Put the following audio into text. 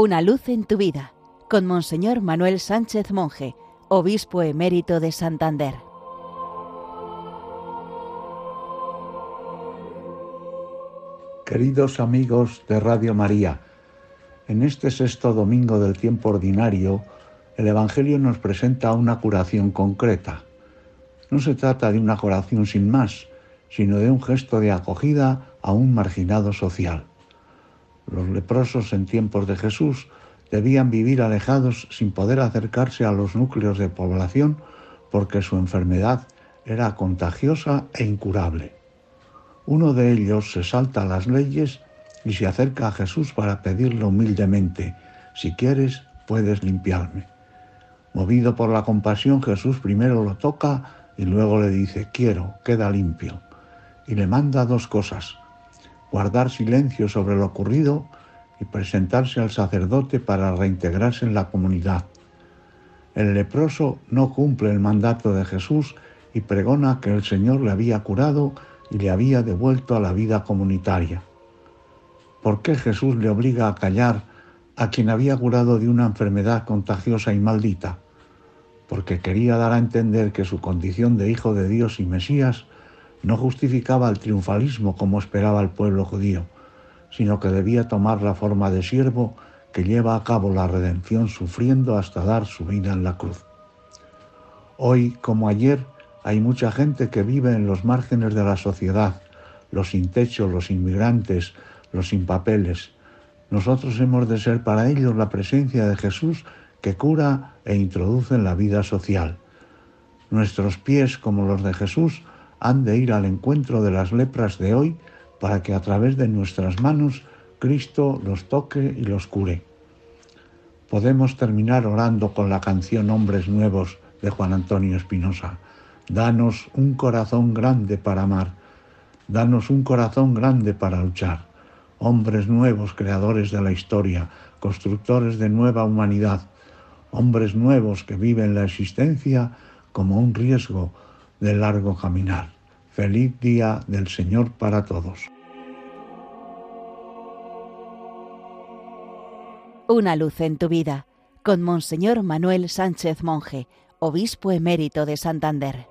Una luz en tu vida, con Monseñor Manuel Sánchez Monje, obispo emérito de Santander. Queridos amigos de Radio María, en este sexto domingo del tiempo ordinario, el Evangelio nos presenta una curación concreta. No se trata de una curación sin más, sino de un gesto de acogida a un marginado social. Los leprosos en tiempos de Jesús debían vivir alejados sin poder acercarse a los núcleos de población porque su enfermedad era contagiosa e incurable. Uno de ellos se salta las leyes y se acerca a Jesús para pedirle humildemente, si quieres, puedes limpiarme. Movido por la compasión, Jesús primero lo toca y luego le dice, quiero, queda limpio. Y le manda dos cosas, guardar silencio sobre lo ocurrido y presentarse al sacerdote para reintegrarse en la comunidad. El leproso no cumple el mandato de Jesús y pregona que el Señor le había curado y le había devuelto a la vida comunitaria. ¿Por qué Jesús le obliga a callar a quien había curado de una enfermedad contagiosa y maldita? Porque quería dar a entender que su condición de hijo de Dios y Mesías no justificaba el triunfalismo como esperaba el pueblo judío, sino que debía tomar la forma de siervo que lleva a cabo la redención sufriendo hasta dar su vida en la cruz. Hoy, como ayer, hay mucha gente que vive en los márgenes de la sociedad, los sin techo, los inmigrantes, los sin papeles. Nosotros hemos de ser para ellos la presencia de Jesús que cura e introduce en la vida social. Nuestros pies, como los de Jesús, han de ir al encuentro de las lepras de hoy para que a través de nuestras manos Cristo los toque y los cure. Podemos terminar orando con la canción Hombres Nuevos de Juan Antonio Espinosa. Danos un corazón grande para amar, danos un corazón grande para luchar. Hombres nuevos, creadores de la historia, constructores de nueva humanidad, hombres nuevos que viven la existencia como un riesgo de largo caminar. Feliz día del Señor para todos. Una luz en tu vida con Monseñor Manuel Sánchez Monje, obispo emérito de Santander.